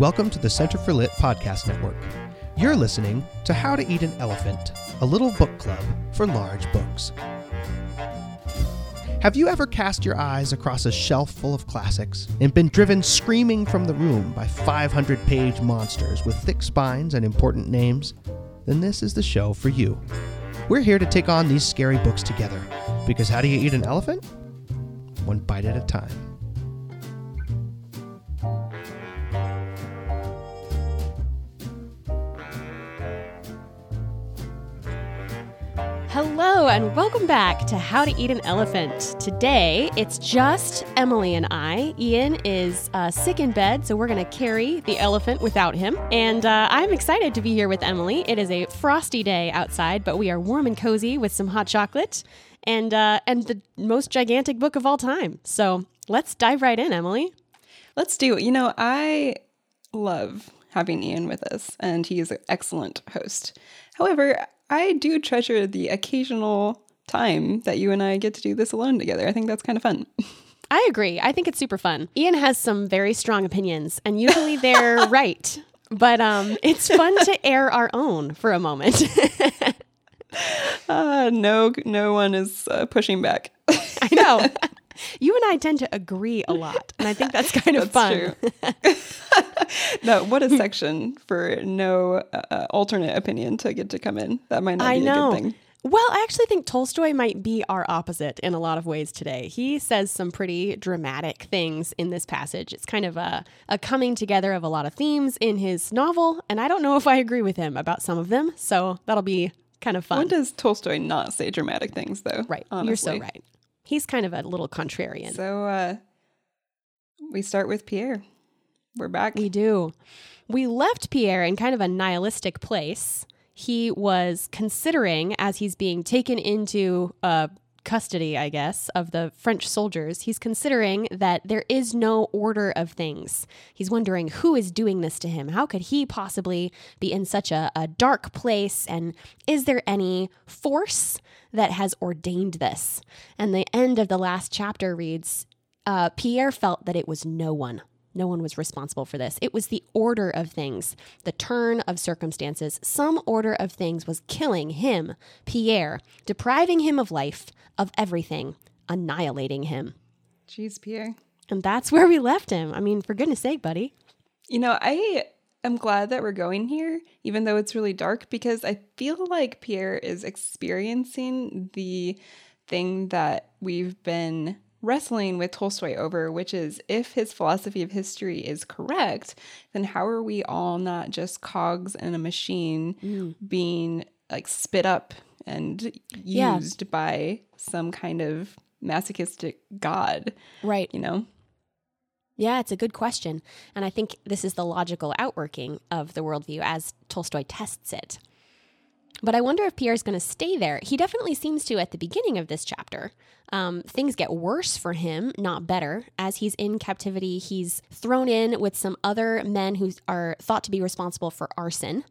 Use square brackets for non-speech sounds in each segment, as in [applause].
Welcome to the Center for Lit Podcast Network. You're listening to How to Eat an Elephant, a little book club for large books. Have you ever cast your eyes across a shelf full of classics and been driven screaming from the room by 500 page monsters with thick spines and important names? Then this is the show for you. We're here to take on these scary books together because how do you eat an elephant? One bite at a time. And welcome back to How to Eat an Elephant. Today, it's just Emily and I. Ian is uh, sick in bed, so we're going to carry the elephant without him. And uh, I'm excited to be here with Emily. It is a frosty day outside, but we are warm and cozy with some hot chocolate and uh, and the most gigantic book of all time. So let's dive right in, Emily. Let's do. it. You know, I love having Ian with us, and he is an excellent host. However, I do treasure the occasional time that you and I get to do this alone together. I think that's kind of fun. [laughs] I agree. I think it's super fun. Ian has some very strong opinions, and usually they're [laughs] right. But um, it's fun to air our own for a moment. [laughs] uh, no, no one is uh, pushing back. I know. You and I tend to agree a lot, and I think that's [laughs] kind of that's fun. [laughs] [laughs] no, what a section for no uh, alternate opinion to get to come in. That might not I be know. a good thing. Well, I actually think Tolstoy might be our opposite in a lot of ways today. He says some pretty dramatic things in this passage. It's kind of a, a coming together of a lot of themes in his novel, and I don't know if I agree with him about some of them, so that'll be kind of fun. When does Tolstoy not say dramatic things, though? Right. Honestly. You're so right. He's kind of a little contrarian. So uh, we start with Pierre. We're back. We do. We left Pierre in kind of a nihilistic place. He was considering, as he's being taken into uh, custody, I guess, of the French soldiers, he's considering that there is no order of things. He's wondering who is doing this to him. How could he possibly be in such a, a dark place? And is there any force that has ordained this? And the end of the last chapter reads uh, Pierre felt that it was no one. No one was responsible for this. It was the order of things, the turn of circumstances. Some order of things was killing him, Pierre, depriving him of life, of everything, annihilating him. Jeez, Pierre. And that's where we left him. I mean, for goodness sake, buddy. You know, I am glad that we're going here, even though it's really dark, because I feel like Pierre is experiencing the thing that we've been wrestling with Tolstoy over, which is if his philosophy of history is correct, then how are we all not just cogs in a machine mm. being like spit up and used yeah. by some kind of masochistic god? Right. You know? Yeah, it's a good question. And I think this is the logical outworking of the worldview as Tolstoy tests it. But I wonder if Pierre's going to stay there. He definitely seems to at the beginning of this chapter. Um, things get worse for him, not better. As he's in captivity, he's thrown in with some other men who are thought to be responsible for arson,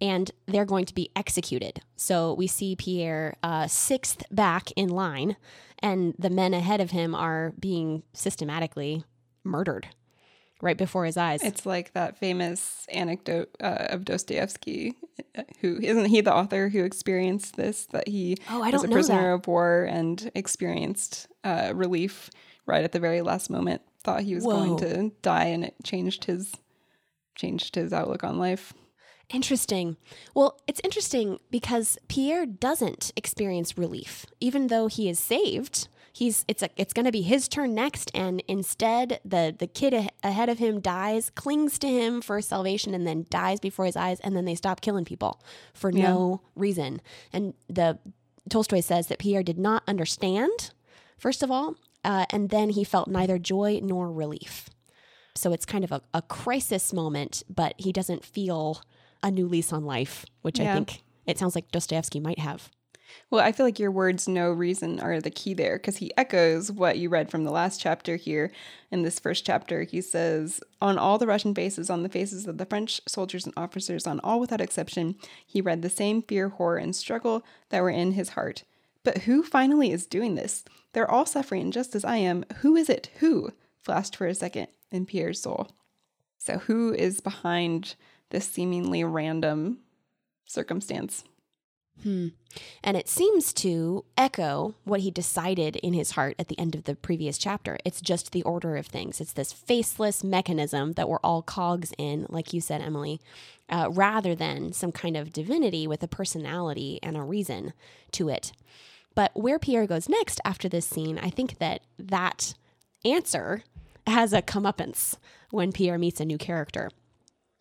and they're going to be executed. So we see Pierre uh, sixth back in line, and the men ahead of him are being systematically murdered right before his eyes. It's like that famous anecdote uh, of Dostoevsky, who isn't he the author who experienced this? That he oh, I don't was a prisoner of war and experienced uh, relief right at the very last moment. Thought he was Whoa. going to die, and it changed his changed his outlook on life. Interesting. Well, it's interesting because Pierre doesn't experience relief, even though he is saved he's it's a, it's going to be his turn next and instead the the kid a- ahead of him dies clings to him for salvation and then dies before his eyes and then they stop killing people for yeah. no reason and the Tolstoy says that Pierre did not understand first of all uh, and then he felt neither joy nor relief so it's kind of a, a crisis moment but he doesn't feel a new lease on life which yeah. I think it sounds like Dostoevsky might have well, I feel like your words no reason are the key there because he echoes what you read from the last chapter here. In this first chapter, he says, On all the Russian faces, on the faces of the French soldiers and officers, on all without exception, he read the same fear, horror, and struggle that were in his heart. But who finally is doing this? They're all suffering just as I am. Who is it? Who? flashed for a second in Pierre's soul. So, who is behind this seemingly random circumstance? Hmm. And it seems to echo what he decided in his heart at the end of the previous chapter. It's just the order of things. It's this faceless mechanism that we're all cogs in, like you said, Emily, uh, rather than some kind of divinity with a personality and a reason to it. But where Pierre goes next after this scene, I think that that answer has a comeuppance when Pierre meets a new character.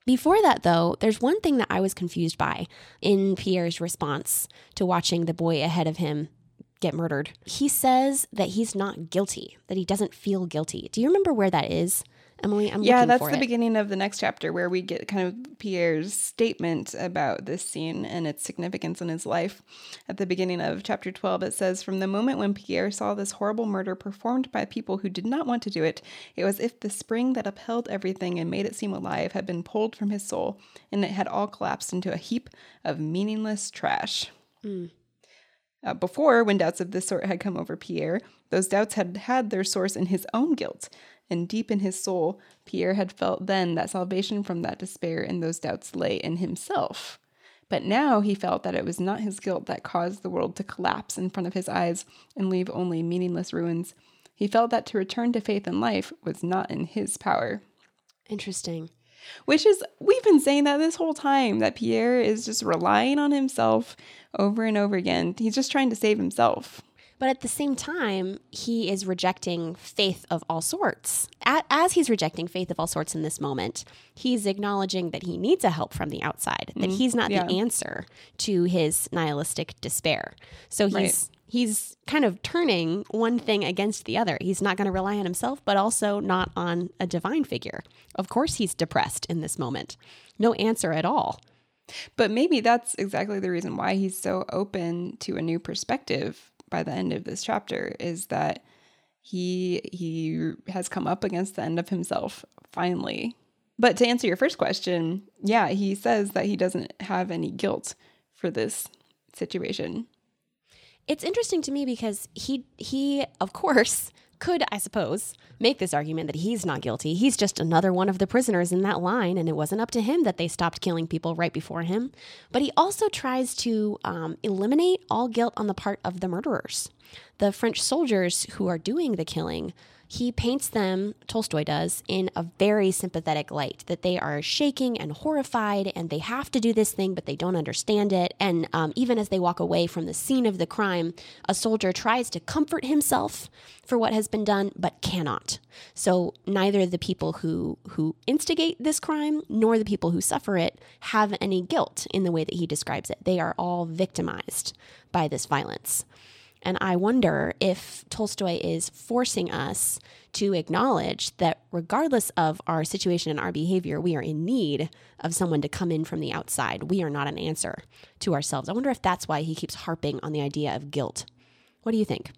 Before that, though, there's one thing that I was confused by in Pierre's response to watching the boy ahead of him get murdered. He says that he's not guilty, that he doesn't feel guilty. Do you remember where that is? Emily, I'm looking for yeah, that's the it. beginning of the next chapter where we get kind of Pierre's statement about this scene and its significance in his life. At the beginning of chapter 12, it says From the moment when Pierre saw this horrible murder performed by people who did not want to do it, it was if the spring that upheld everything and made it seem alive had been pulled from his soul, and it had all collapsed into a heap of meaningless trash. Mm. Uh, before, when doubts of this sort had come over Pierre, those doubts had had their source in his own guilt and deep in his soul, Pierre had felt then that salvation from that despair and those doubts lay in himself. But now he felt that it was not his guilt that caused the world to collapse in front of his eyes and leave only meaningless ruins. He felt that to return to faith in life was not in his power. Interesting. Which is, we've been saying that this whole time, that Pierre is just relying on himself over and over again. He's just trying to save himself. But at the same time, he is rejecting faith of all sorts. As he's rejecting faith of all sorts in this moment, he's acknowledging that he needs a help from the outside, that mm, he's not yeah. the answer to his nihilistic despair. So he's right. he's kind of turning one thing against the other. He's not going to rely on himself, but also not on a divine figure. Of course he's depressed in this moment. No answer at all. But maybe that's exactly the reason why he's so open to a new perspective by the end of this chapter is that he he has come up against the end of himself finally. But to answer your first question, yeah, he says that he doesn't have any guilt for this situation. It's interesting to me because he he of course [laughs] could, I suppose, make this argument that he's not guilty. He's just another one of the prisoners in that line, and it wasn't up to him that they stopped killing people right before him. But he also tries to um, eliminate all guilt on the part of the murderers. The French soldiers who are doing the killing he paints them, Tolstoy does, in a very sympathetic light that they are shaking and horrified and they have to do this thing, but they don't understand it. And um, even as they walk away from the scene of the crime, a soldier tries to comfort himself for what has been done, but cannot. So neither the people who, who instigate this crime nor the people who suffer it have any guilt in the way that he describes it. They are all victimized by this violence. And I wonder if Tolstoy is forcing us to acknowledge that regardless of our situation and our behavior, we are in need of someone to come in from the outside. We are not an answer to ourselves. I wonder if that's why he keeps harping on the idea of guilt. What do you think?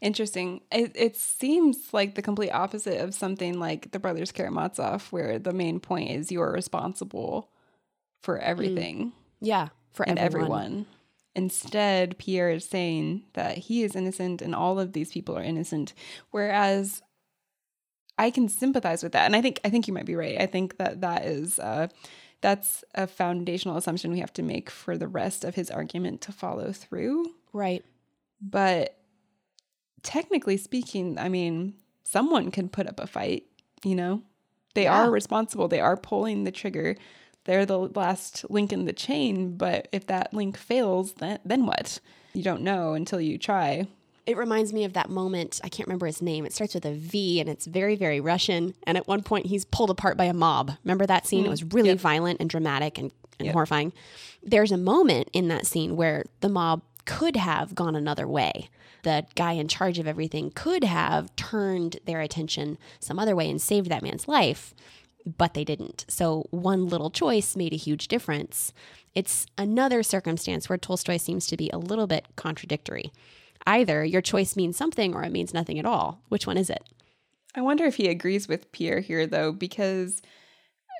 Interesting. It, it seems like the complete opposite of something like the Brothers Karamazov, where the main point is you're responsible for everything. Mm. Yeah, for and everyone. everyone. Instead, Pierre is saying that he is innocent and all of these people are innocent. Whereas I can sympathize with that, and I think I think you might be right. I think that that is uh, that's a foundational assumption we have to make for the rest of his argument to follow through. Right. But technically speaking, I mean, someone can put up a fight. You know, they yeah. are responsible. They are pulling the trigger they're the last link in the chain, but if that link fails, then then what? You don't know until you try. It reminds me of that moment. I can't remember his name. It starts with a V and it's very, very Russian. And at one point, he's pulled apart by a mob. Remember that scene? Mm, it was really yep. violent and dramatic and, and yep. horrifying. There's a moment in that scene where the mob could have gone another way. The guy in charge of everything could have turned their attention some other way and saved that man's life but they didn't. So one little choice made a huge difference. It's another circumstance where Tolstoy seems to be a little bit contradictory. Either your choice means something or it means nothing at all. Which one is it? I wonder if he agrees with Pierre here, though, because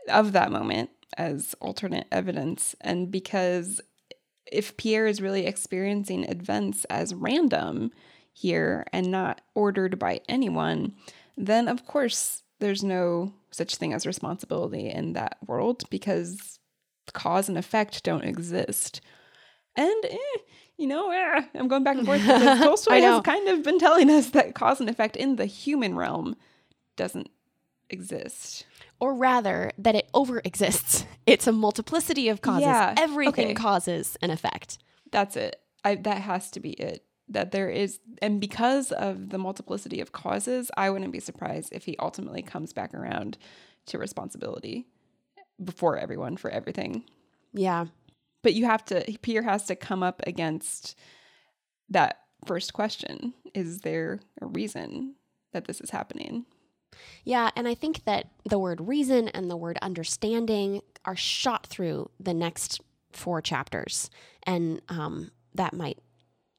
of that moment as alternate evidence, and because if Pierre is really experiencing events as random here and not ordered by anyone, then of course there's no such thing as responsibility in that world because cause and effect don't exist. And eh, you know, eh, I'm going back and forth because [laughs] Tolstoy has kind of been telling us that cause and effect in the human realm doesn't exist. Or rather, that it over exists. [laughs] It's a multiplicity of causes. Yeah, Everything okay. causes an effect. That's it. I, that has to be it. That there is, and because of the multiplicity of causes, I wouldn't be surprised if he ultimately comes back around to responsibility before everyone for everything. Yeah. But you have to, Pierre has to come up against that first question Is there a reason that this is happening? Yeah, and I think that the word reason and the word understanding are shot through the next four chapters, and um, that might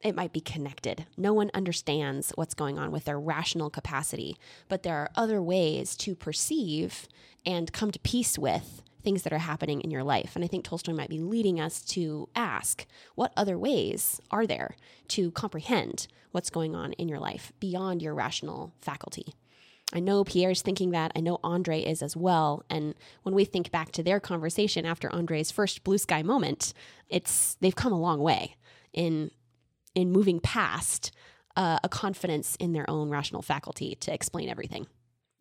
it might be connected. No one understands what's going on with their rational capacity, but there are other ways to perceive and come to peace with things that are happening in your life. And I think Tolstoy might be leading us to ask what other ways are there to comprehend what's going on in your life beyond your rational faculty. I know Pierre's thinking that. I know Andre is as well. And when we think back to their conversation after Andre's first blue sky moment, it's they've come a long way in in moving past uh, a confidence in their own rational faculty to explain everything.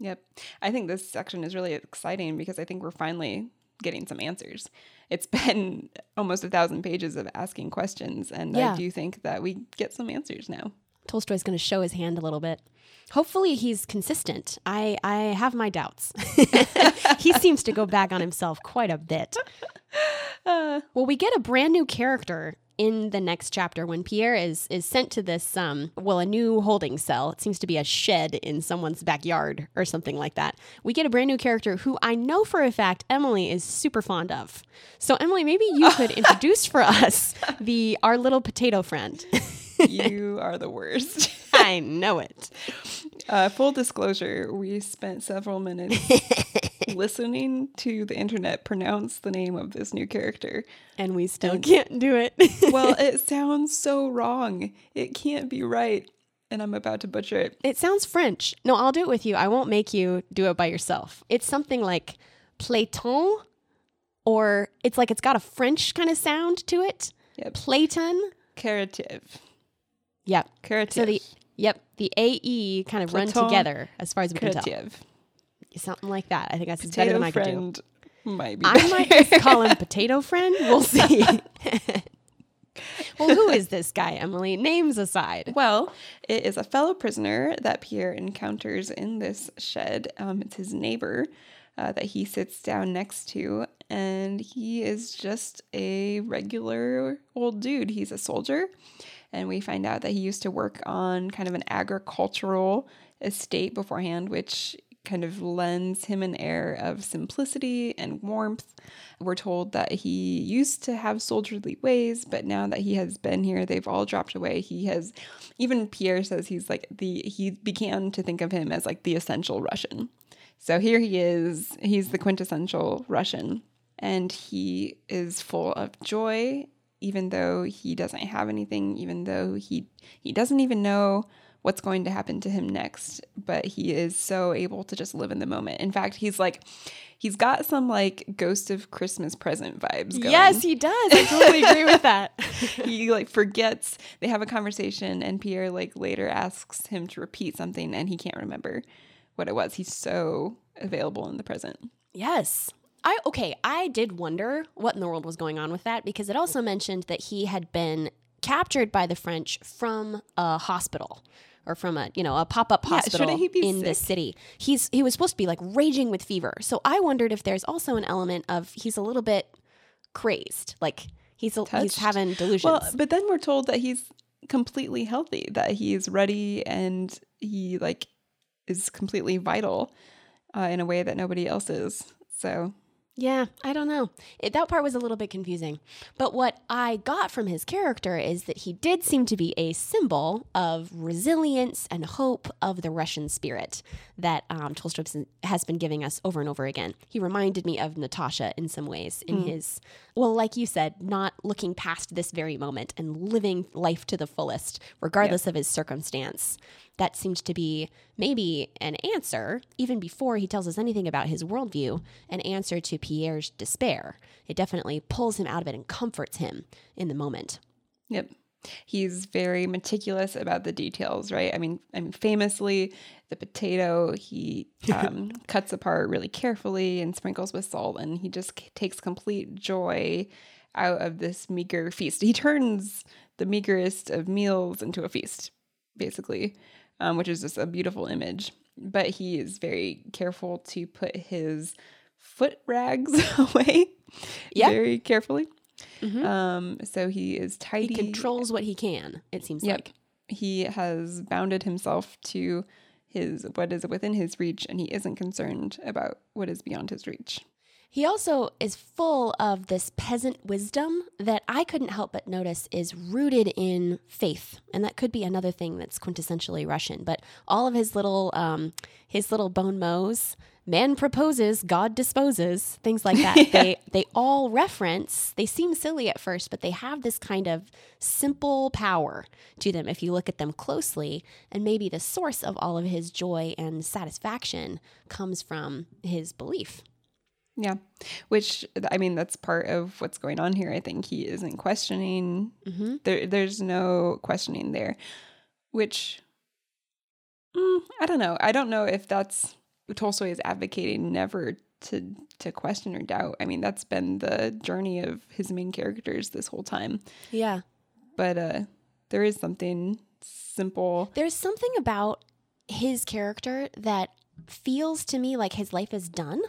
Yep. I think this section is really exciting because I think we're finally getting some answers. It's [laughs] been almost a thousand pages of asking questions, and Yeah. I do think that we get some answers now. Tolstoy's going to show his hand a little bit. Hopefully, he's consistent. I, I have my doubts. [laughs] he seems to go back on himself quite a bit. [laughs] Uh, Well, we get a brand new character in the next chapter when Pierre is is sent to this um well a new holding cell. It seems to be a shed in someone's backyard or something like that. We get a brand new character who I know for a fact Emily is super fond of. So Emily, maybe you could [laughs] introduce for us the our little potato friend. [laughs] you are the worst. I know it. Uh, full disclosure, we spent several minutes [laughs] listening to the internet pronounce the name of this new character. And we still can't do it. [laughs] Well, it sounds so wrong. It can't be right. And I'm about to butcher it. It sounds French. No, I'll do it with you. I won't make you do it by yourself. It's something like Platon, or it's like it's got a French kind of sound to it. Yep. Platon. Karataev. Yep. Karataev. So the yep the AE kind of run together as far as we can tell. Something like that. I think that's better than Potato I could do. friend might be I might just call him Potato [laughs] Friend. We'll see. well, who is this guy, Emily? Names aside. Well, it is a fellow prisoner that Pierre encounters in this shed. Um, it's his neighbor uh, that he sits down next to, and he is just a regular old dude. He's a soldier, and we find out that he used to work on kind of an agricultural estate beforehand, which kind of lends him an air of simplicity and warmth. We're told that he used to have soldierly ways, but now that he has been here, they've all dropped away. He has, even Pierre says he's like the, he began to think of him as like the essential Russian. So here he is, he's the quintessential Russian, and he is full of joy, even though he doesn't have anything, even though he he doesn't even know what's going to happen to him next, but he is so able to just live in the moment. In fact, he's like he's got some like ghost of Christmas present vibes going. Yes, he does. I totally agree with that. [laughs] he like forgets they have a conversation and Pierre like later asks him to repeat something and he can't remember what it was. He's so available in the present. Yes. I okay, I did wonder what in the world was going on with that because it also mentioned that he had been captured by the French from a hospital or from a, you know, a pop-up Yeah, hospital be in this sick? city. He's he was supposed to be like raging with fever. So I wondered if there's also an element of he's a little bit crazed. Like he's a, he's having delusions. Well, but then we're told that he's completely healthy, that he's ready and he like is completely vital uh, in a way that nobody else is. So Yeah, I don't know. It, that part was a little bit confusing. But what I got from his character is that he did seem to be a symbol of resilience and hope of the Russian spirit that um, Tolstoy has been giving us over and over again. He reminded me of Natasha in some ways, in his, well, like you said, not looking past this very moment and living life to the fullest, regardless of his circumstance. That seemed to be maybe an answer, even before he tells us anything about his worldview, an answer to Pierre's despair. It definitely pulls him out of it and comforts him in the moment. Yep. He's very meticulous about the details, right? I mean, I mean, famously, the potato he [laughs] um, cuts apart really carefully and sprinkles with salt, and he just takes complete joy out of this meager feast. He turns the meagerest of meals into a feast, basically, um, which is just a beautiful image. But he is very careful to put his foot rags [laughs] away Yeah. very carefully. Mhm. Um, so he is tidy. He controls what he can, it seems Yep. like. He has bounded himself to his what is within his reach, and he isn't concerned about what is beyond his reach. He also is full of this peasant wisdom that I couldn't help but notice is rooted in faith, and that could be another thing that's quintessentially Russian. But all of his little um, his little bon mots, man proposes, God disposes, things like that. [laughs] They they all reference. They seem silly at first, but they have this kind of simple power to them if you look at them closely. And maybe the source of all of his joy and satisfaction comes from his belief. Yeah, which I mean, that's part of what's going on here. I think he isn't questioning. Mm-hmm. There, there's no questioning there, which mm, I don't know. I don't know if that's Tolstoy is advocating never to to question or doubt. I mean, that's been the journey of his main characters this whole time. Yeah. But uh, there is something simple. There's something about his character that feels to me like his life is done.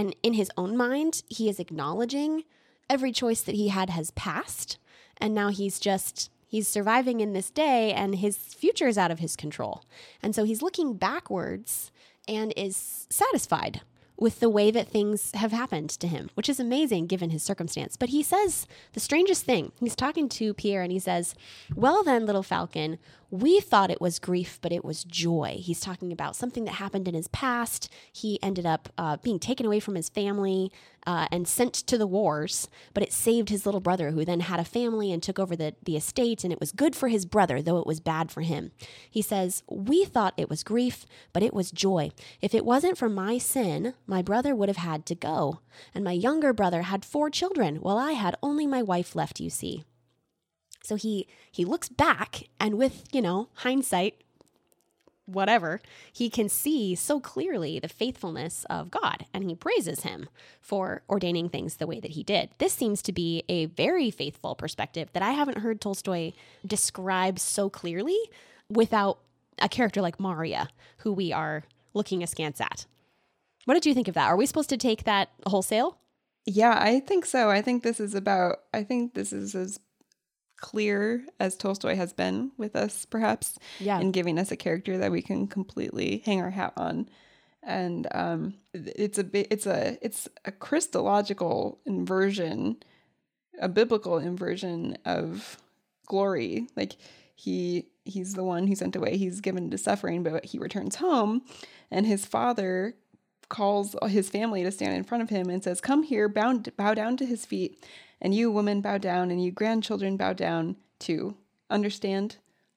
And in his own mind, he is acknowledging every choice that he had has passed. And now he's just, he's surviving in this day and his future is out of his control. And so he's looking backwards and is satisfied with the way that things have happened to him, which is amazing given his circumstance. But he says the strangest thing. He's talking to Pierre and he says, Well, then, little falcon, we thought it was grief, but it was joy. He's talking about something that happened in his past. He ended up uh, being taken away from his family uh, and sent to the wars, but it saved his little brother, who then had a family and took over the, the estate, and it was good for his brother, though it was bad for him. He says, We thought it was grief, but it was joy. If it wasn't for my sin, my brother would have had to go. And my younger brother had four children, while I had only my wife left, you see. So he he looks back and with, you know, hindsight whatever, he can see so clearly the faithfulness of God and he praises him for ordaining things the way that he did. This seems to be a very faithful perspective that I haven't heard Tolstoy describe so clearly without a character like Maria, who we are looking askance at. What did you think of that? Are we supposed to take that wholesale? Yeah, I think so. I think this is about, I think this is as clear as Tolstoy has been with us, perhaps, Yeah. in giving us a character that we can completely hang our hat on. And um, it's a bit, it's a, it's a Christological inversion, a biblical inversion of glory. Like he, he's the one who sent away. He's given to suffering, but he returns home, and his father calls his family to stand in front of him and says, Come here, bow, bow down to his feet, and you, woman, bow down, and you, grandchildren, bow down too. Understand?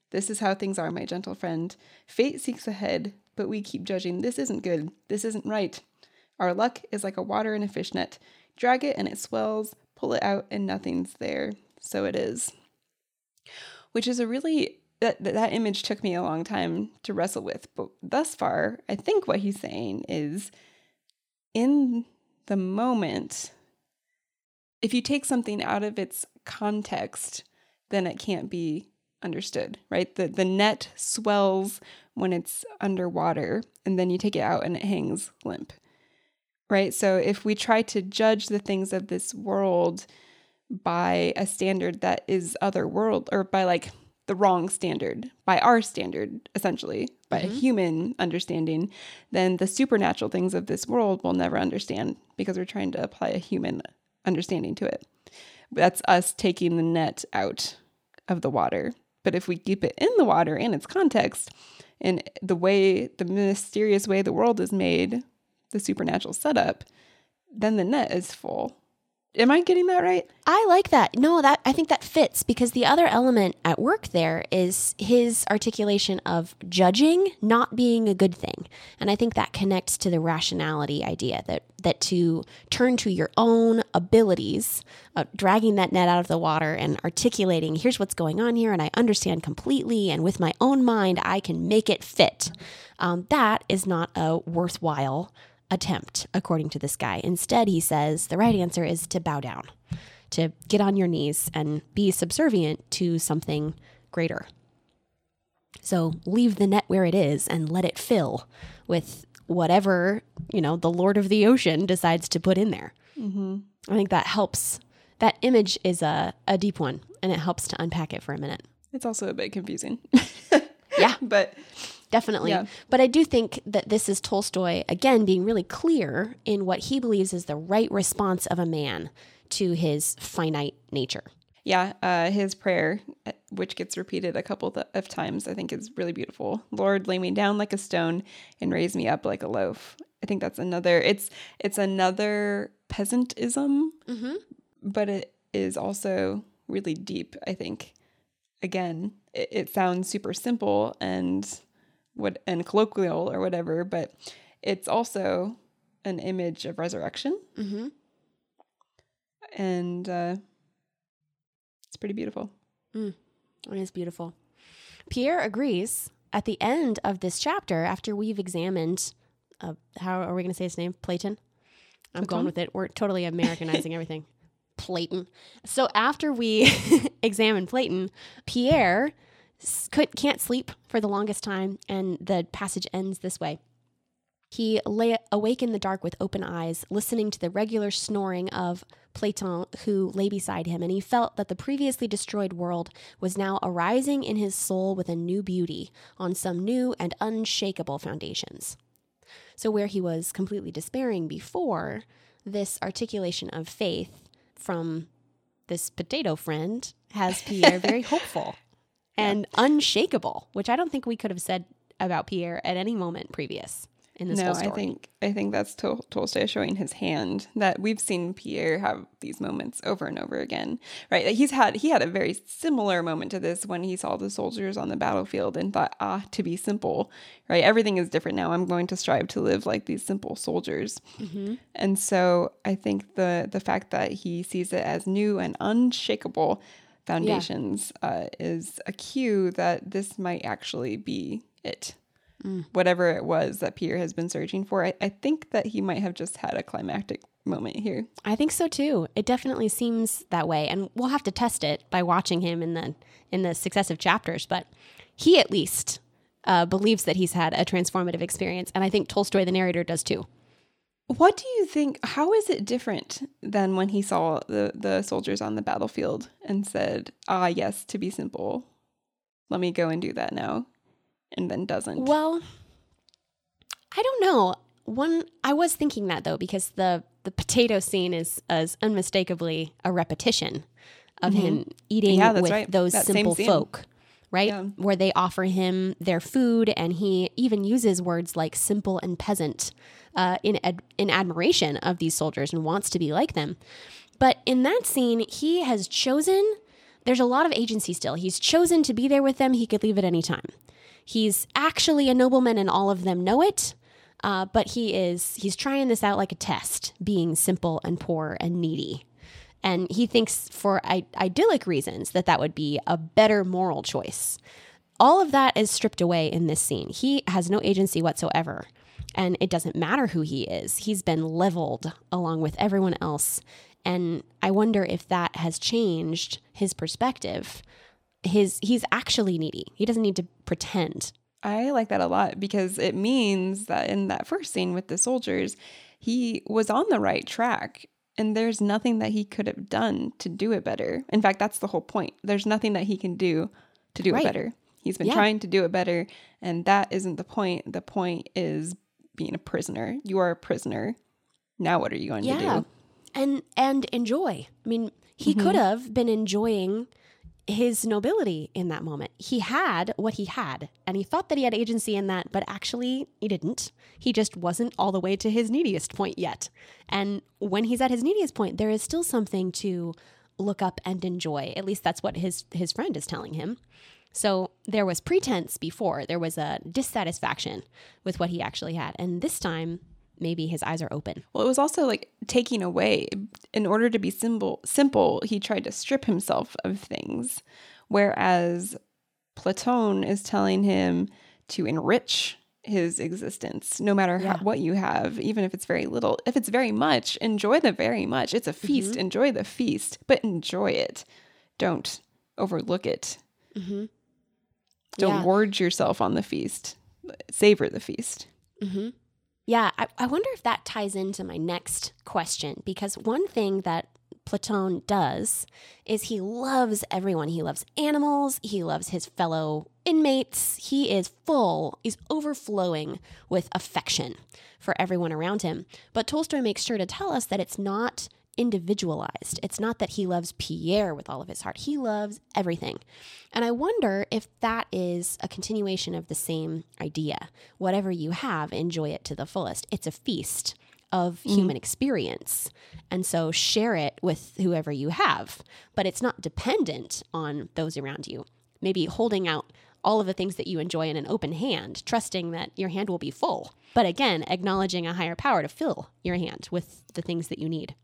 This is how things are, my gentle friend. Fate seeks ahead, but we keep judging. This isn't good. This isn't right. Our luck is like a water in a fishnet. Drag it and it swells, pull it out and nothing's there. So it is. Which is a really that that image took me a long time to wrestle with, but thus far, I think what he's saying is in the moment if you take something out of its context, then it can't be understood, right? The the net swells when it's underwater and then you take it out and it hangs limp. Right? So if we try to judge the things of this world by a standard that is other world or by like the wrong standard, by our standard essentially, by a human understanding, then the supernatural things of this world we'll never understand because we're trying to apply a human understanding to it. That's us taking the net out of the water. But if we keep it in the water in its context, and the way, the mysterious way the world is made, the supernatural setup, then the net is full. Am I getting that right? I like that. No, that I think that fits because the other element at work there is his articulation of judging not being a good thing. And I think that connects to the rationality idea that that to turn to your own abilities, uh, dragging that net out of the water and articulating, here's what's going on here, and I understand completely, and with my own mind, I can make it fit. Um, that is not a worthwhile attempt, according to this guy. Instead, he says the right answer is to bow down, to get on your knees and be subservient to something greater. So leave the net where it is and let it fill with whatever, you know, the Lord of the ocean decides to put in there. Mm-hmm. I think that helps. That image is a, a deep one and it helps to unpack it for a minute. It's also a bit confusing. Yeah. [laughs] but Definitely. Yeah. But I do think that this is Tolstoy, again, being really clear in what he believes is the right response of a man to his finite nature. yeah, uh, his prayer, uh, which gets repeated a couple of times, I think is really beautiful. Lord, lay me down like a stone and raise me up like a loaf. I think that's another. It's it's another peasantism, Mm-hmm. but it is also really deep. I think. Again, it, it sounds super simple and what and colloquial or whatever, but it's also an image of resurrection, Mm-hmm. and uh, it's pretty beautiful. It is beautiful. Pierre agrees at the end of this chapter, after we've examined, uh, how are we going to say his name? Platon? I'm going with it. We're totally [laughs] Americanizing everything. Platon. So after we [laughs] examine Platon, Pierre could, can't sleep for the longest time, and the passage ends this way. He lay awake in the dark with open eyes, listening to the regular snoring of Platon, who lay beside him, and he felt that the previously destroyed world was now arising in his soul with a new beauty on some new and unshakable foundations. So, where he was completely despairing before, this articulation of faith from this potato friend has Pierre very [laughs] hopeful and unshakable, which I don't think we could have said about Pierre at any moment previous in this no, whole story. I think I think that's Tol- Tolstoy showing his hand that we've seen Pierre have these moments over and over again. Right? He's had he had a very similar moment to this when he saw the soldiers on the battlefield and thought, ah, to be simple. Right? Everything is different now. I'm going to strive to live like these simple soldiers. Mm-hmm. And so I think the the fact that he sees it as new and unshakable foundations uh, is a cue that this might actually be it. Whatever it was that Pierre has been searching for, I, I think that he might have just had a climactic moment here. I think so too. It definitely seems that way, and we'll have to test it by watching him in the in the successive chapters. But he at least uh, believes that he's had a transformative experience, and I think Tolstoy, the narrator, does too. What do you think? How is it different than when he saw the, the soldiers on the battlefield and said, ah, yes, to be simple, let me go and do that now, and then doesn't? Well, I don't know. One, I was thinking that though because the the potato scene is as unmistakably a repetition of him eating Mm-hmm. Yeah, with right. those That simple folk, right? Yeah. Where they offer him their food, and he even uses words like simple and peasant uh, in ad- in admiration of these soldiers and wants to be like them. But in that scene, he has chosen. There's a lot of agency still. He's chosen to be there with them. He could leave at any time. He's actually a nobleman, and all of them know it. Uh, but he is he's trying this out like a test, being simple and poor and needy. And he thinks for I- idyllic reasons that that would be a better moral choice. All of that is stripped away in this scene. He has no agency whatsoever. And it doesn't matter who he is. He's been leveled along with everyone else. And I wonder if that has changed his perspective. His he's actually needy. He doesn't need to pretend. I like that a lot because it means that in that first scene with the soldiers, he was on the right track and there's nothing that he could have done to do it better. In fact, that's the whole point. There's nothing that he can do to do Right. it better. He's been Yeah. trying to do it better, and that isn't the point. The point is being a prisoner. You are a prisoner. Now, what are you going to do? and and enjoy. I mean, he mm-hmm. could have been enjoying his nobility in that moment. He had what he had, and he thought that he had agency in that, but actually he didn't. He just wasn't all the way to his neediest point yet. And when he's at his neediest point, there is still something to look up and enjoy. At least that's what his his friend is telling him. So there was pretense before. There was a dissatisfaction with what he actually had. And this time maybe his eyes are open. Well, it was also like taking away. In order to be simple, simple, he tried to strip himself of things, whereas Platon is telling him to enrich his existence, no matter Yeah. how, what you have, even if it's very little. If it's very much, enjoy the very much. It's a feast. Mm-hmm. Enjoy the feast, but enjoy it. Don't overlook it. Mm-hmm. Don't Yeah. gorge yourself on the feast. Savor the feast. Mm-hmm. Yeah, I, I wonder if that ties into my next question because one thing that Platon does is he loves everyone. He loves animals, he loves his fellow inmates. He is full, he's overflowing with affection for everyone around him. But Tolstoy makes sure to tell us that it's not individualized. It's not that he loves Pierre with all of his heart. He loves everything. And I wonder if that is a continuation of the same idea. Whatever you have, enjoy it to the fullest. It's a feast of mm-hmm. human experience. And so share it with whoever you have, but it's not dependent on those around you. Maybe holding out all of the things that you enjoy in an open hand, trusting that your hand will be full. But again, acknowledging a higher power to fill your hand with the things that you need.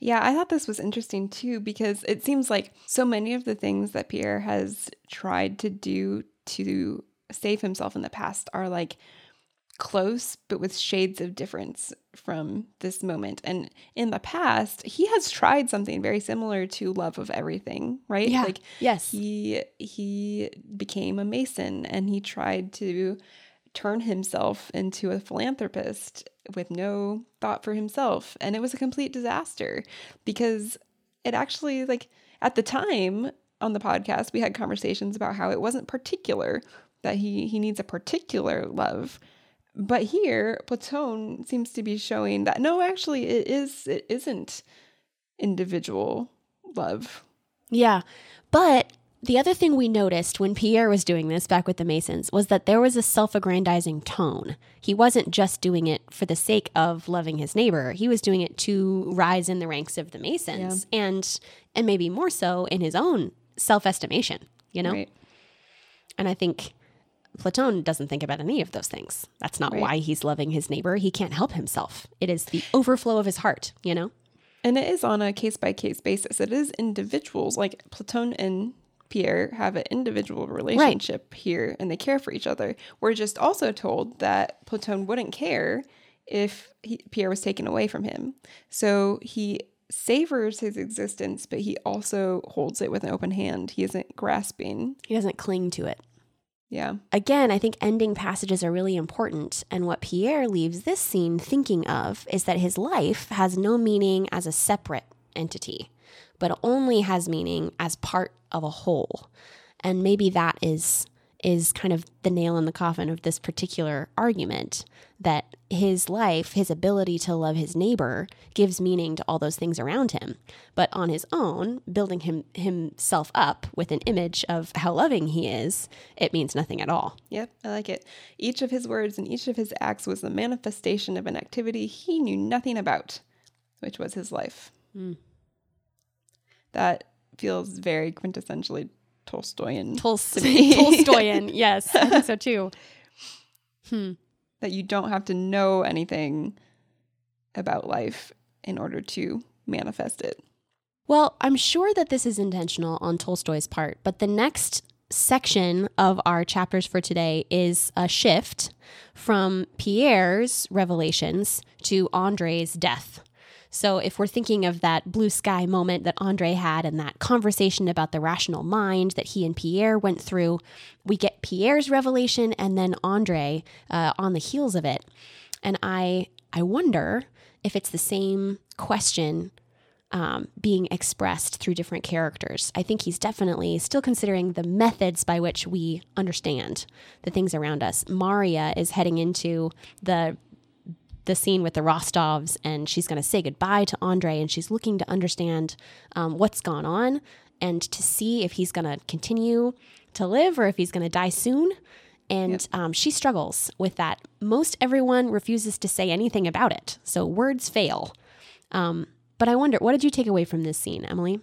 Yeah, I thought this was interesting too because it seems like so many of the things that Pierre has tried to do to save himself in the past are like close but with shades of difference from this moment. And in the past, he has tried something very similar to love of everything, right? Yeah. Like Yes. he he became a mason and he tried to turn himself into a philanthropist with no thought for himself. And it was a complete disaster because it actually like at the time on the podcast we had conversations about how it wasn't particular that he he needs a particular love. But here platon seems to be showing that no actually it is it isn't individual love. Yeah. But the other thing we noticed when Pierre was doing this back with the Masons was that there was a self aggrandizing tone. He wasn't just doing it for the sake of loving his neighbor, he was doing it to rise in the ranks of the Masons and and maybe more so in his own self estimation, you know? right And I think Platon doesn't think about any of those things. That's not Right. why he's loving his neighbor. He can't help himself. It is the overflow of his heart, you know? And it is on a case by case basis. It is individuals. Like Platon and Pierre have an individual relationship here and they care for each other. We're just also told that Platon wouldn't care if he, Pierre was taken away from him. So he savors his existence, but he also holds it with an open hand. He isn't grasping. He doesn't cling to it. Yeah. Again, I think ending passages are really important. And what Pierre leaves this scene thinking of is that his life has no meaning as a separate entity, but only has meaning as part of a whole. And maybe that is is kind of the nail in the coffin of this particular argument that his life, his ability to love his neighbor gives meaning to all those things around him. But on his own, building him himself up with an image of how loving he is, it means nothing at all. Yep, I like it. Each of his words and each of his acts was the manifestation of an activity he knew nothing about, which was his life. Hmm. That feels very quintessentially Tolstoyan. Tolst-. [laughs] Tolstoyan, [laughs] yes, I think so too. Hmm. that you don't have to know anything about life in order to manifest it. Well, I'm sure that this is intentional on Tolstoy's part, but the next section of our chapters for today is a shift from Pierre's revelations to Andre's death. So, if we're thinking of that blue sky moment that Andre had and that conversation about the rational mind that he and Pierre went through, we get Pierre's revelation and then Andre uh, on the heels of it. And I, I wonder if it's the same question um, being expressed through different characters. I think he's definitely still considering the methods by which we understand the things around us. Maria is heading into the the scene with the Rostovs, and she's going to say goodbye to Andre, and she's looking to understand um, what's gone on. and to see if he's going to continue to live or if he's going to die soon. And um, she struggles with that. Most everyone refuses to say anything about it. So words fail. Um, but I wonder, what did you take away from this scene, Emily?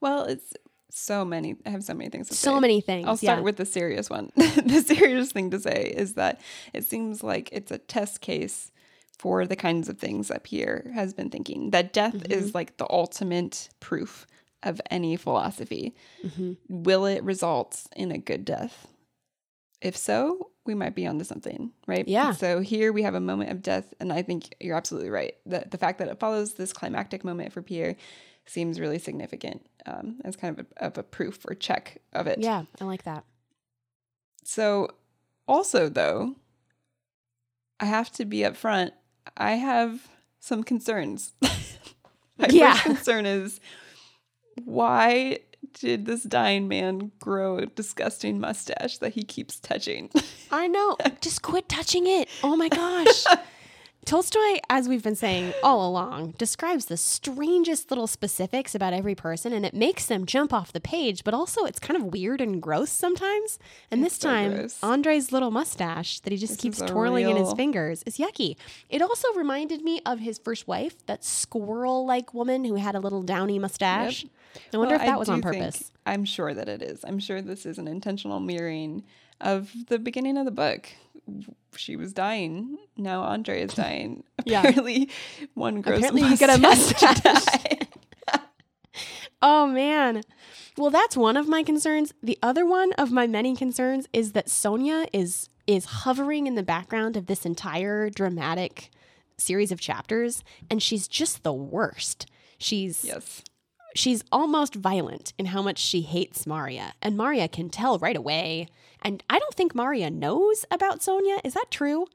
Well, it's so many. I have so many things to say. So many things. I'll start yeah. with the serious one. [laughs] the serious thing to say is that it seems like it's a test case for the kinds of things that Pierre has been thinking. That death Mm-hmm. is like the ultimate proof of any philosophy. Mm-hmm. Will it result in a good death? If so, we might be onto something, right? Yeah. So here we have a moment of death, and I think you're absolutely right. The the fact that it follows this climactic moment for Pierre seems really significant um, as kind of a, of a proof or check of it. Yeah, I like that. So, also though, I have to be upfront. I have some concerns. [laughs] My Yeah. first concern is why did this dying man grow a disgusting mustache that he keeps touching? [laughs] I know. Just quit touching it. Oh my gosh. [laughs] Tolstoy, as we've been saying all along, describes the strangest little specifics about every person and it makes them jump off the page, but also it's kind of weird and gross sometimes. And this so time, gross. Andre's little mustache that he just This keeps twirling in his fingers is yucky. It also reminded me of his first wife, that squirrel like woman who had a little downy mustache. I wonder Well, if that was do on purpose. I'm sure that it is. I'm sure this is an intentional mirroring of the beginning of the book. She was dying. Now Andre is dying. [laughs] Yeah. Apparently, one grows Apparently you get a mustache. [laughs] [laughs] Oh man. Well, that's one of my concerns. The other one of my many concerns is that Sonia is is hovering in the background of this entire dramatic series of chapters and she's just the worst. She's yes. She's almost violent in how much she hates Maria, and Maria can tell right away. And I don't think Maria knows about Sonia. Is that true?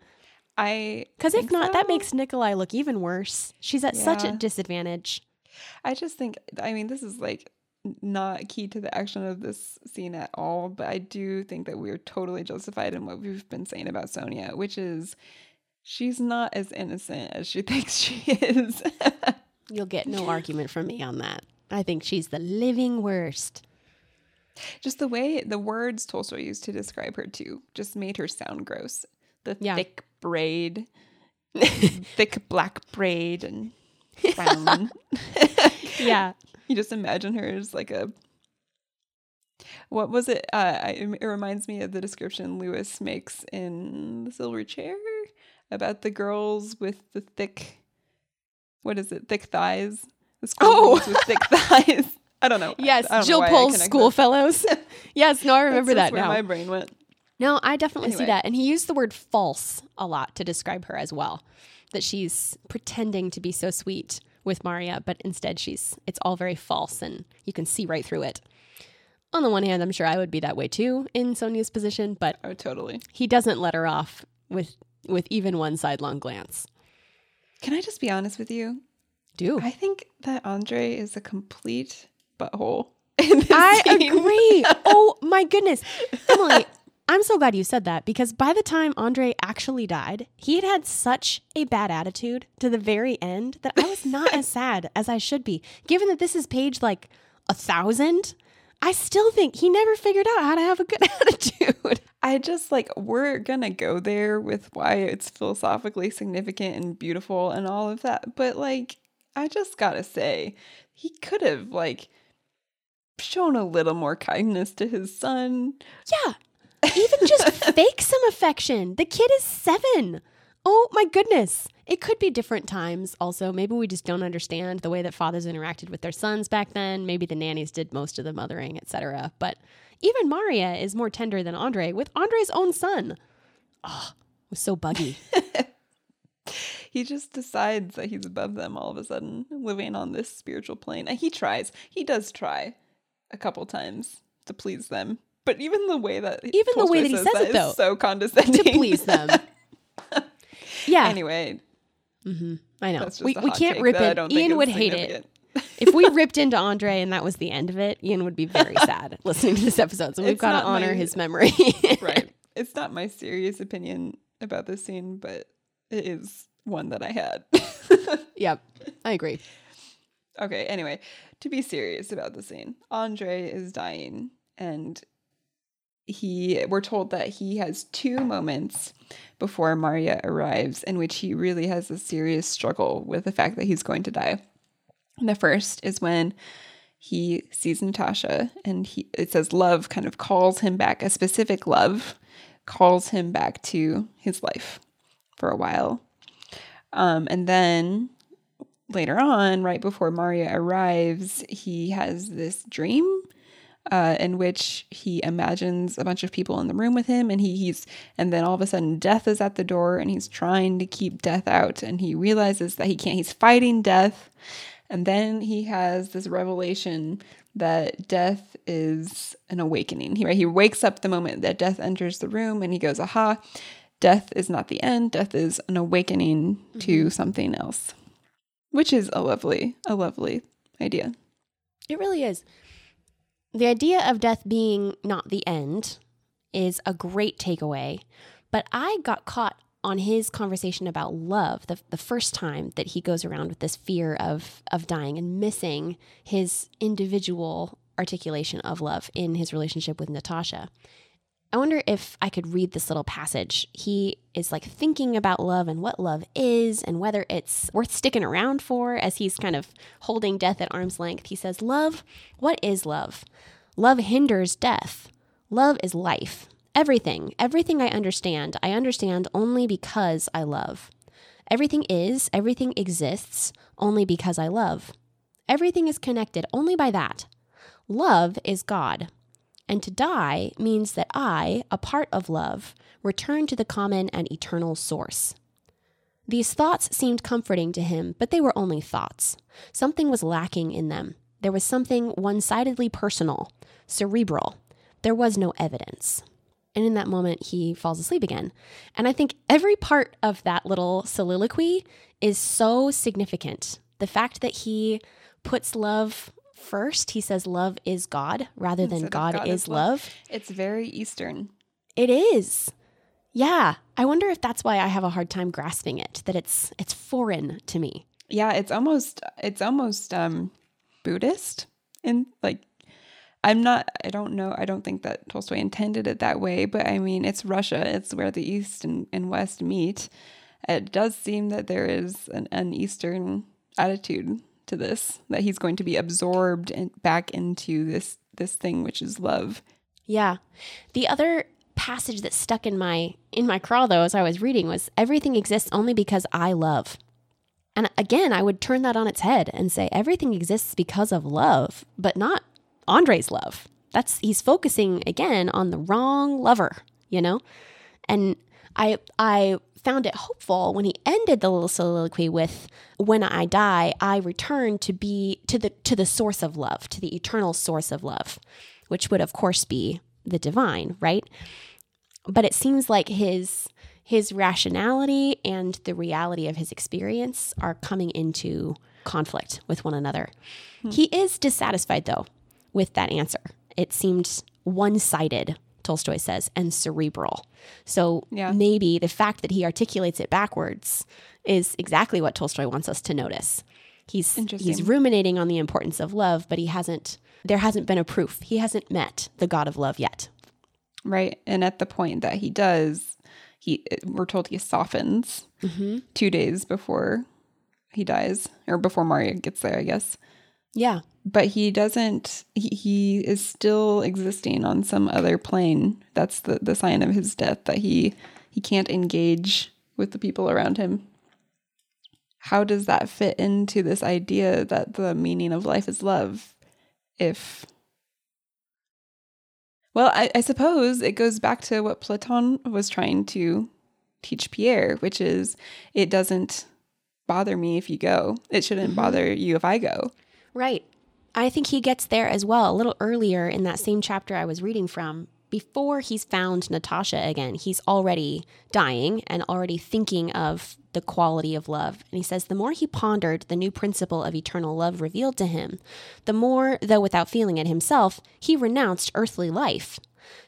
I Because if not, that makes Nikolai look even worse. She's at such a disadvantage. I just think. I mean, this is like not key to the action of this scene at all. But I do think that we're totally justified in what we've been saying about Sonia, which is she's not as innocent as she [laughs] thinks she is. You'll get no argument from me on that. I think she's the living worst. just the way the words Tolstoy used to describe her too just made her sound gross. The Yeah. thick braid, [laughs] thick black braid, and brown. [laughs] Yeah. you just imagine her as like a. What was it? Uh, I, it reminds me of the description Lewis makes in The Silver Chair about the girls with the thick. What is it? Thick thighs. Oh. with thick [laughs] thighs. I don't know. Yes, don't Jill why Pole's schoolfellows. [laughs] yes, no, I remember That's that just now. where my brain went. No, I definitely see that. And he used the word false a lot to describe her as well. That she's pretending to be so sweet with Maria, but instead she's it's all very false and you can see right through it. On the one hand, I'm sure I would be that way too in Sonia's position, but Oh, totally. he doesn't let her off with with even one sidelong glance. Can I just be honest with you? Do I think that Andre is a complete butthole. [laughs] in this I scene. agree. [laughs] oh my goodness. Emily, I'm so glad you said that because by the time Andre actually died, he had had such a bad attitude to the very end that I was not as [laughs] sad as I should be. Given that this is page like a thousand, I still think he never figured out how to have a good attitude. I just like we're gonna go there with why it's philosophically significant and beautiful and all of that. But like I just gotta say, he could have like shown a little more kindness to his son. Yeah. Even just [laughs] fake some affection. The kid is seven. Oh my goodness. It could be different times also. Maybe we just don't understand the way that fathers interacted with their sons back then. Maybe the nannies did most of the mothering, etc. But even Maria is more tender than Andre with Andre's own son. Oh, it was so buggy. [laughs] He just decides that he's above them all of a sudden, living on this spiritual plane. And he tries. He does try a couple times to please them. But even the way that Even the way that he says it, is though, so condescending to please them. [laughs] Yeah. anyway, mm-hmm. I know. We, we can't rip it. Ian would hate it. if we [laughs] ripped into Andre and that was the end of it, Ian would be very [laughs] sad listening to this episode. So we've got to honor my- his memory. right. It's not my serious opinion about this scene, but it is one that I had. [laughs] Yep, I agree. okay, anyway, to be serious about the scene, Andre is dying and he we're told that he has two moments before Maria arrives in which he really has a serious struggle with the fact that he's going to die. And the first is when he sees Natasha and he it says love kind of calls him back, a specific love calls him back to his life for a while. Um, and then later on, right before Maria arrives, he has this dream uh, in which he imagines a bunch of people in the room with him, and he, he's and then all of a sudden death is at the door, and he's trying to keep death out, and he realizes that he can't. He's fighting death, and then he has this revelation that death is an awakening. He right, he wakes up the moment that death enters the room, and he goes, "Aha." Death is not the end. Death is an awakening mm-hmm. to something else, which is a lovely, a lovely idea. It really is. The idea of death being not the end is a great takeaway, but I got caught on his conversation about love the, the first time that he goes around with this fear of of dying and missing his individual articulation of love in his relationship with Natasha. I wonder if I could read this little passage. He is like thinking about love and what love is and whether it's worth sticking around for as he's kind of holding death at arm's length. He says, Love, what is love? Love hinders death. Love is life. Everything, everything I understand, I understand only because I love. Everything is, everything exists only because I love. Everything is connected only by that. Love is God. And to die means that I, a part of love, return to the common and eternal source. These thoughts seemed comforting to him, but they were only thoughts. Something was lacking in them. There was something one sidedly personal, cerebral. There was no evidence. And in that moment, he falls asleep again. And I think every part of that little soliloquy is so significant. The fact that he puts love first, he says love is God rather than God, God, is love. love. It's very Eastern. It is. Yeah. I wonder if that's why I have a hard time grasping it, that it's it's foreign to me. Yeah, it's almost it's almost um Buddhist and like I'm not I don't know I don't think that Tolstoy intended it that way, but I mean it's Russia, it's where the East and, and West meet. It does seem that there is an, an Eastern attitude to this that he's going to be absorbed in, back into this this thing which is love. Yeah. The other passage that stuck in my in my crawl though as i was reading was everything exists only because i love. And again i would turn that on its head and say everything exists because of love but not andre's love. That's he's focusing again on the wrong lover you know? And i i found it hopeful when he ended the little soliloquy with when i die i return to be to the to the source of love to the eternal source of love which would of course be the divine right? But it seems like his his rationality and the reality of his experience are coming into conflict with one another. Hmm. he is dissatisfied though with that answer. It seemed one-sided Tolstoy says, and cerebral. So yeah. maybe the fact that he articulates it backwards is exactly what Tolstoy wants us to notice. He's he's ruminating on the importance of love, but he hasn't there hasn't been a proof. He hasn't met the God of love yet. Right. And at the point that he does, he we're told he softens mm-hmm. two days before he dies, or before Maria gets there, I guess. Yeah. But he doesn't he, he is still existing on some other plane. That's the, the sign of his death that he he can't engage with the people around him. How does that fit into this idea that the meaning of life is love if well I, I suppose it goes back to what platon was trying to teach pierre which is it doesn't bother me if you go. It shouldn't mm-hmm. bother you if i go right I think he gets there as well a little earlier in that same chapter I was reading from. Before he's found Natasha again, he's already dying and already thinking of the quality of love. And he says, the more he pondered the new principle of eternal love revealed to him, the more, though without feeling it himself, he renounced earthly life.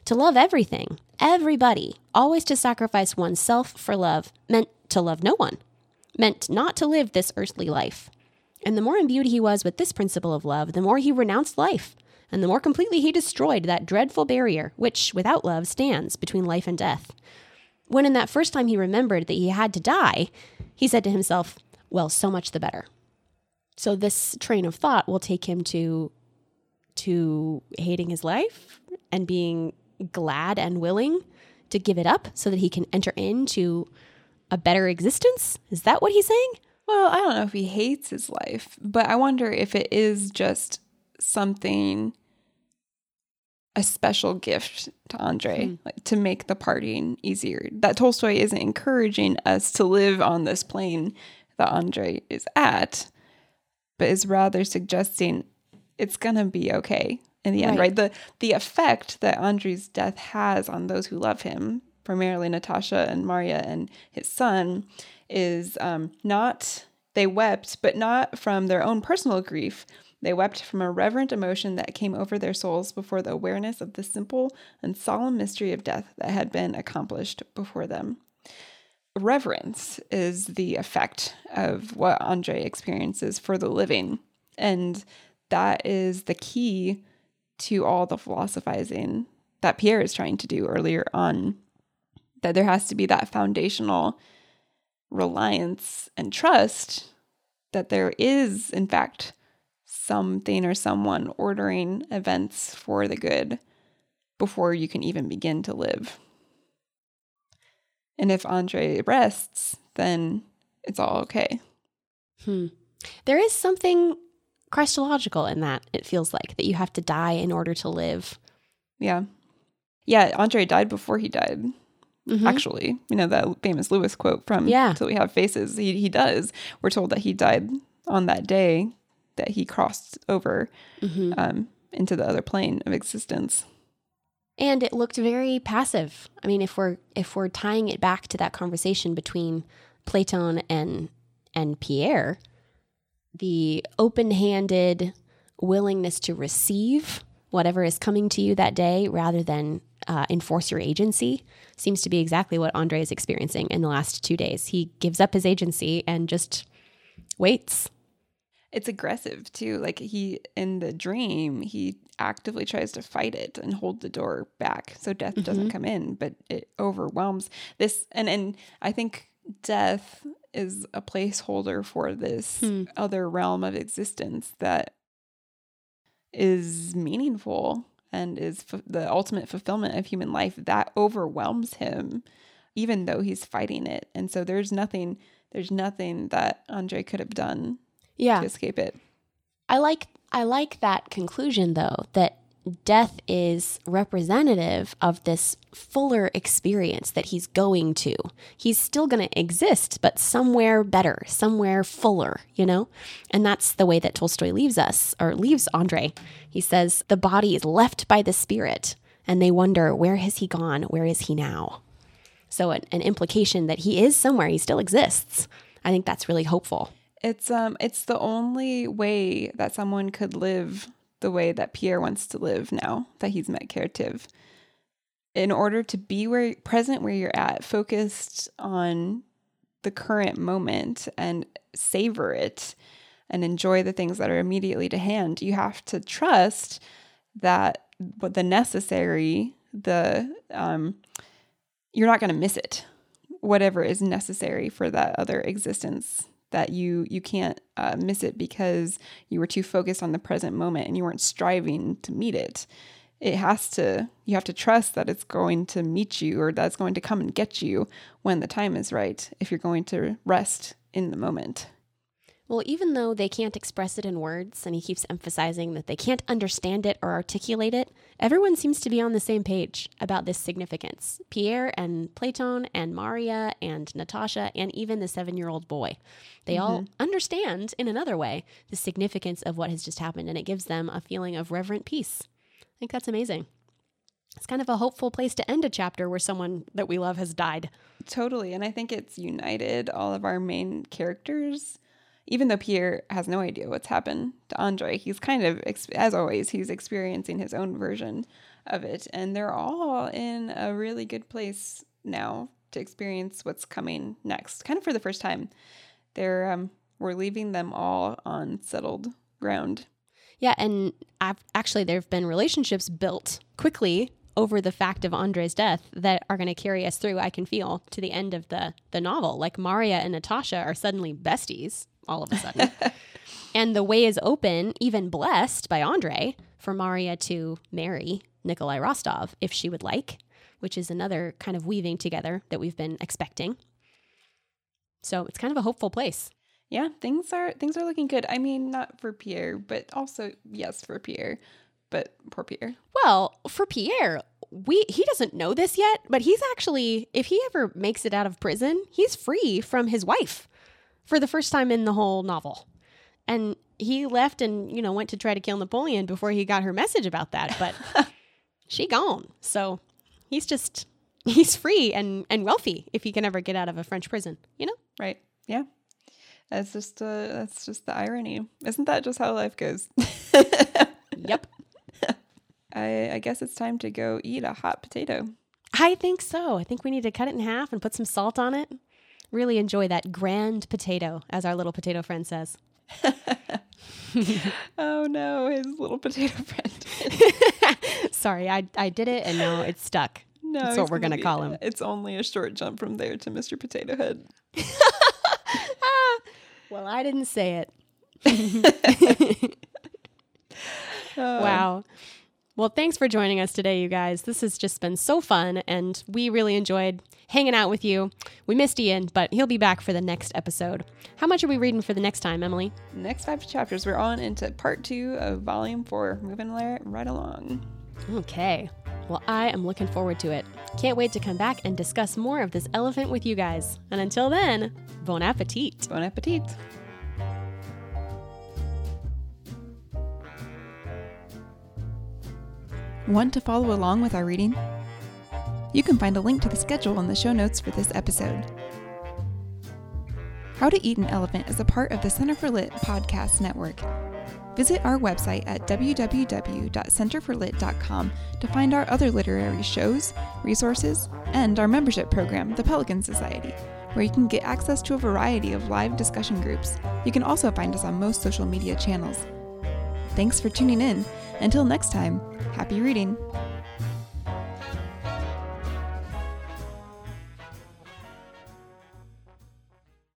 To love everything, everybody, always to sacrifice oneself for love, meant to love no one, meant not to live this earthly life. And the more imbued he was with this principle of love, the more he renounced life, and the more completely he destroyed that dreadful barrier which, without love, stands between life and death. When in that first time he remembered that he had to die, he said to himself, Well, so much the better. So this train of thought will take him to to hating his life and being glad and willing to give it up so that he can enter into a better existence? Is that what he's saying? Well, I don't know if he hates his life, but I wonder if it is just something a special gift to Andre Hmm. like, to make the partying easier. That Tolstoy isn't encouraging us to live on this plane that Andre is at, but is rather suggesting it's going to be okay in the end, Right. right? The the effect that Andre's death has on those who love him, primarily Natasha and Maria and his son, is um, not they wept, but not from their own personal grief. They wept from a reverent emotion that came over their souls before the awareness of the simple and solemn mystery of death that had been accomplished before them. Reverence is the effect of what Andre experiences for the living. And that is the key to all the philosophizing that Pierre is trying to do earlier on. That there has to be that foundational reliance and trust that there is, in fact, something or someone ordering events for the good before you can even begin to live. And if Andre rests, then it's all okay. Hmm. There is something Christological in that, it feels like, that you have to die in order to live. Yeah. Yeah, Andre died before he died. Mhm. Actually, you know that famous Lewis quote from Yeah. "Till We Have Faces." He he does. We're told that he died on that day that he crossed over Mhm. um, into the other plane of existence. And it looked very passive. I mean, if we're if we're tying it back to that conversation between Platon and and Pierre, the open-handed willingness to receive whatever is coming to you that day rather than uh, enforce your agency seems to be exactly what Andre is experiencing in the last two days. He gives up his agency and just waits. It's aggressive too. Like he in the dream, he actively tries to fight it and hold the door back so death doesn't come in, but it overwhelms this and and I think death is a placeholder for this Hmm. other realm of existence that is meaningful and is f- the ultimate fulfillment of human life that overwhelms him even though he's fighting it. And so there's nothing there's nothing that Andre could have done Yeah. to escape it. I like I like that conclusion though that death is representative of this fuller experience that he's going to. He's still going to exist but somewhere better, somewhere fuller, you know? And that's the way that Tolstoy leaves us or leaves Andre. He says the body is left by the spirit and they wonder where has he gone? Where is he now? So an, an implication that he is somewhere, he still exists. I think that's really hopeful. It's um it's the only way that someone could live the way that Pierre wants to live now that he's met Karataev. In order to be where present where you're at, focused on the current moment and savor it and enjoy the things that are immediately to hand, you have to trust that the necessary, the um you're not going to miss it. Whatever is necessary for that other existence that you you can't uh, miss it because you were too focused on the present moment and you weren't striving to meet it. It has to you have to trust that it's going to meet you or that's going to come and get you when the time is right if you're going to rest in the moment Well, even though they can't express it in words, and he keeps emphasizing that they can't understand it or articulate it, everyone seems to be on the same page about this significance. Pierre and Platon and Maria and Natasha and even the seven year old boy. They all mm-hmm. understand, in another way, the significance of what has just happened, and it gives them a feeling of reverent peace. I think that's amazing. It's kind of a hopeful place to end a chapter where someone that we love has died. Totally. And I think it's united all of our main characters. Even though Pierre has no idea what's happened to Andre, he's kind of, as always, he's experiencing his own version of it. And they're all in a really good place now to experience what's coming next, kind of for the first time. They're, um, we're leaving them all on settled ground. Yeah, and I've, actually, there have been relationships built quickly over the fact of Andre's death that are going to carry us through. I can feel to the end of the the novel. Like Maria and Natasha are suddenly besties all of a sudden, [laughs] and the way is open, even blessed by Andre, for Maria to marry Nikolai Rostov if she would like, which is another kind of weaving together that we've been expecting. So it's kind of a hopeful place. Yeah, things are things are looking good. I mean, not for Pierre, but also yes for Pierre. But poor Pierre. Well, for Pierre, we he doesn't know this yet, but he's actually if he ever makes it out of prison, he's free from his wife for the first time in the whole novel. And he left and, you know, went to try to kill Napoleon before he got her message about that, but [laughs] she gone. So, he's just he's free and and wealthy if he can ever get out of a French prison, you know? Right. Yeah. That's just uh that's just the irony. Isn't that just how life goes? [laughs] Yep. I I guess it's time to go eat a hot potato. I think so. I think we need to cut it in half and put some salt on it. Really enjoy that grand potato, as our little potato friend says. [laughs] Oh no, his little potato friend. [laughs] Sorry, I, I did it and now it's stuck. No, That's what we're gonna call him. It's only a short jump from there to Mr. Potato Head. [laughs] Well, I didn't say it. Uh, Wow. Well, thanks for joining us today, you guys. This has just been so fun, and we really enjoyed hanging out with you. We missed Ian, but he'll be back for the next episode. How much are we reading for the next time, Emily? Next five chapters, we're on into part two of volume four. Moving right along. Okay. Well, I am looking forward to it. Can't wait to come back and discuss more of this elephant with you guys. And until then, bon appetit. Bon appetit. Want to follow along with our reading? You can find a link to the schedule in the show notes for this episode. How to Eat an Elephant is a part of the Center for Lit podcast network. Visit our website at www.centerforlit.com to find our other literary shows, resources, and our membership program, the Pelican Society, where you can get access to a variety of live discussion groups. You can also find us on most social media channels. Thanks for tuning in. Until next time, happy reading.